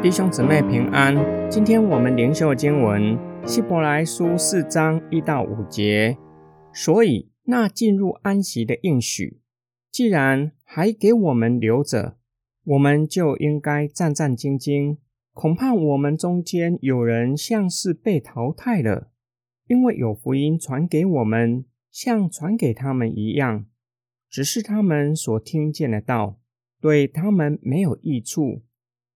弟兄姊妹平安。今天我们灵修经文希伯来书四章一到五节。所以那进入安息的应许，既然还给我们留着，我们就应该战战兢兢。恐怕我们中间有人像是被淘汰了，因为有福音传给我们，像传给他们一样，只是他们所听见的道对他们没有益处。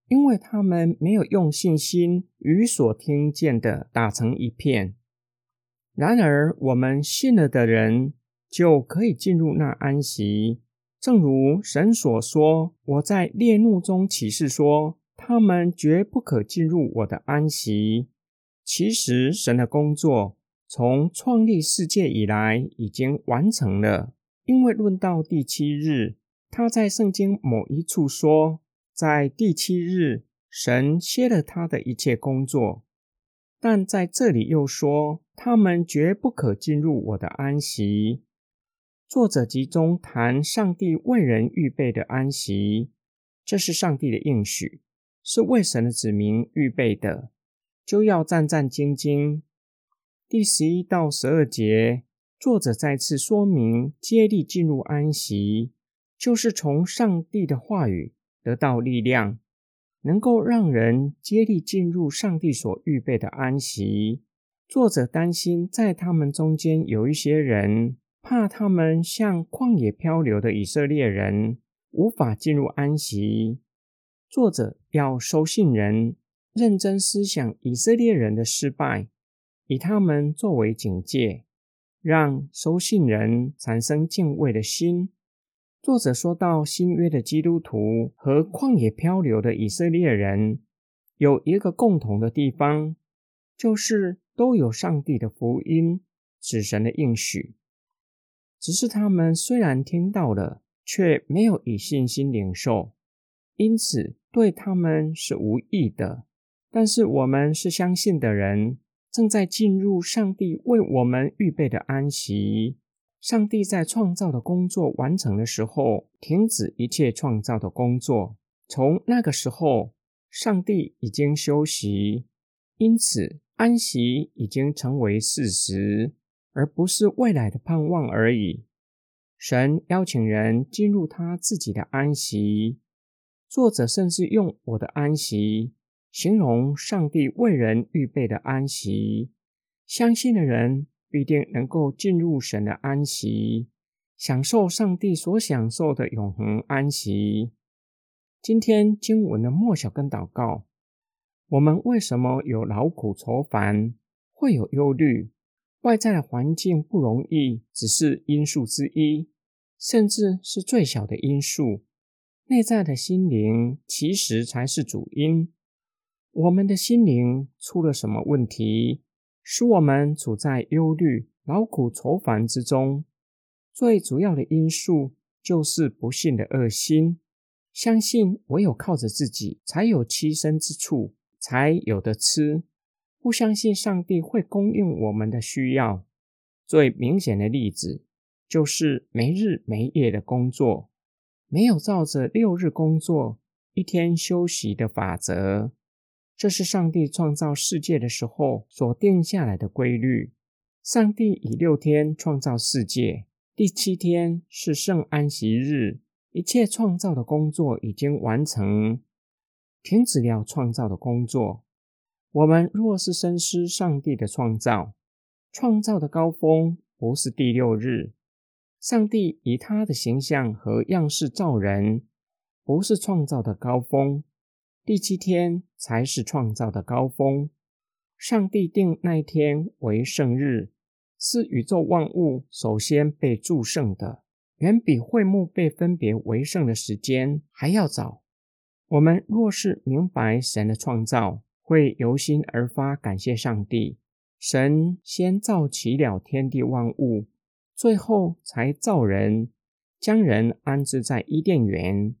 因为他们没有用信心与所听见的打成一片。然而，我们信了的人就可以进入那安息。正如神所说：“我在烈怒中启示说，他们绝不可进入我的安息。”其实，神的工作从创立世界以来已经完成了。因为论到第七日，他在圣经某一处说。在第七日，神歇了他的一切工作，但在这里又说，他们绝不可进入我的安息。作者集中谈上帝为人预备的安息，这是上帝的应许，是为神的子民预备的，就要战战兢兢。第十一到十二节，作者再次说明，接力进入安息，就是从上帝的话语。得到力量，能够让人接力进入上帝所预备的安息。作者担心，在他们中间有一些人，怕他们像旷野漂流的以色列人，无法进入安息。作者要收信人认真思想以色列人的失败，以他们作为警戒，让收信人产生敬畏的心。作者说到，新约的基督徒和旷野漂流的以色列人有一个共同的地方，就是都有上帝的福音、死神的应许。只是他们虽然听到了，却没有以信心领受，因此对他们是无益的。但是我们是相信的人，正在进入上帝为我们预备的安息。上帝在创造的工作完成的时候，停止一切创造的工作。从那个时候，上帝已经休息，因此安息已经成为事实，而不是未来的盼望而已。神邀请人进入他自己的安息。作者甚至用“我的安息”形容上帝为人预备的安息。相信的人。必定能够进入神的安息，享受上帝所享受的永恒安息。今天经文的默小跟祷告，我们为什么有劳苦愁烦，会有忧虑？外在的环境不容易，只是因素之一，甚至是最小的因素。内在的心灵其实才是主因。我们的心灵出了什么问题？使我们处在忧虑、劳苦愁烦之中，最主要的因素就是不幸的恶心。相信唯有靠着自己，才有栖身之处，才有的吃。不相信上帝会供应我们的需要。最明显的例子就是没日没夜的工作，没有照着六日工作、一天休息的法则。这是上帝创造世界的时候所定下来的规律。上帝以六天创造世界，第七天是圣安息日，一切创造的工作已经完成，停止了创造的工作。我们若是深思上帝的创造，创造的高峰不是第六日，上帝以他的形象和样式造人，不是创造的高峰。第七天才是创造的高峰。上帝定那一天为圣日，是宇宙万物首先被祝圣的，远比会幕被分别为圣的时间还要早。我们若是明白神的创造，会由心而发感谢上帝。神先造起了天地万物，最后才造人，将人安置在伊甸园。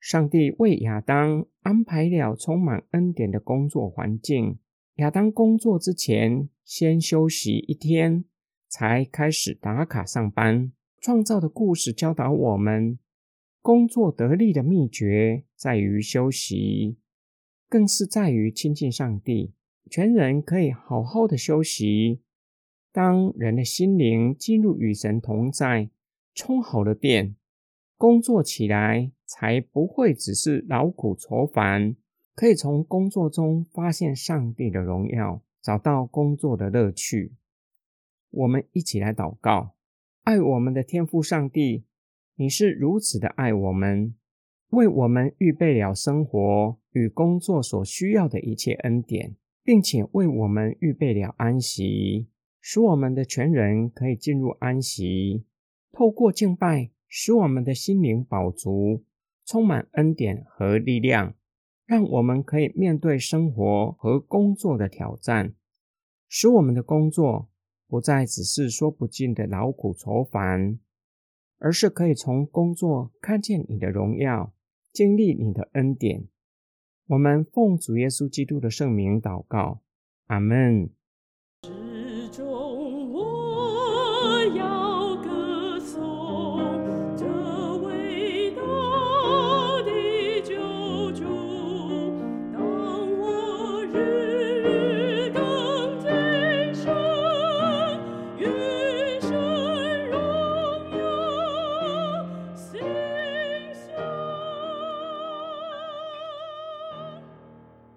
上帝为亚当安排了充满恩典的工作环境。亚当工作之前，先休息一天，才开始打卡上班。创造的故事教导我们，工作得力的秘诀在于休息。更是在于亲近上帝。全人可以好好的休息。当人的心灵进入与神同在、充好了电，工作起来才不会只是劳苦愁烦。可以从工作中发现上帝的荣耀，找到工作的乐趣。我们一起来祷告：爱我们的天父上帝，你是如此的爱我们，为我们预备了生活与工作所需要的一切恩典。并且为我们预备了安息，使我们的全人可以进入安息。透过敬拜，使我们的心灵饱足，充满恩典和力量，让我们可以面对生活和工作的挑战，使我们的工作不再只是说不尽的劳苦愁烦，而是可以从工作看见你的荣耀，经历你的恩典。我们奉主耶稣基督的圣名祷告，阿门。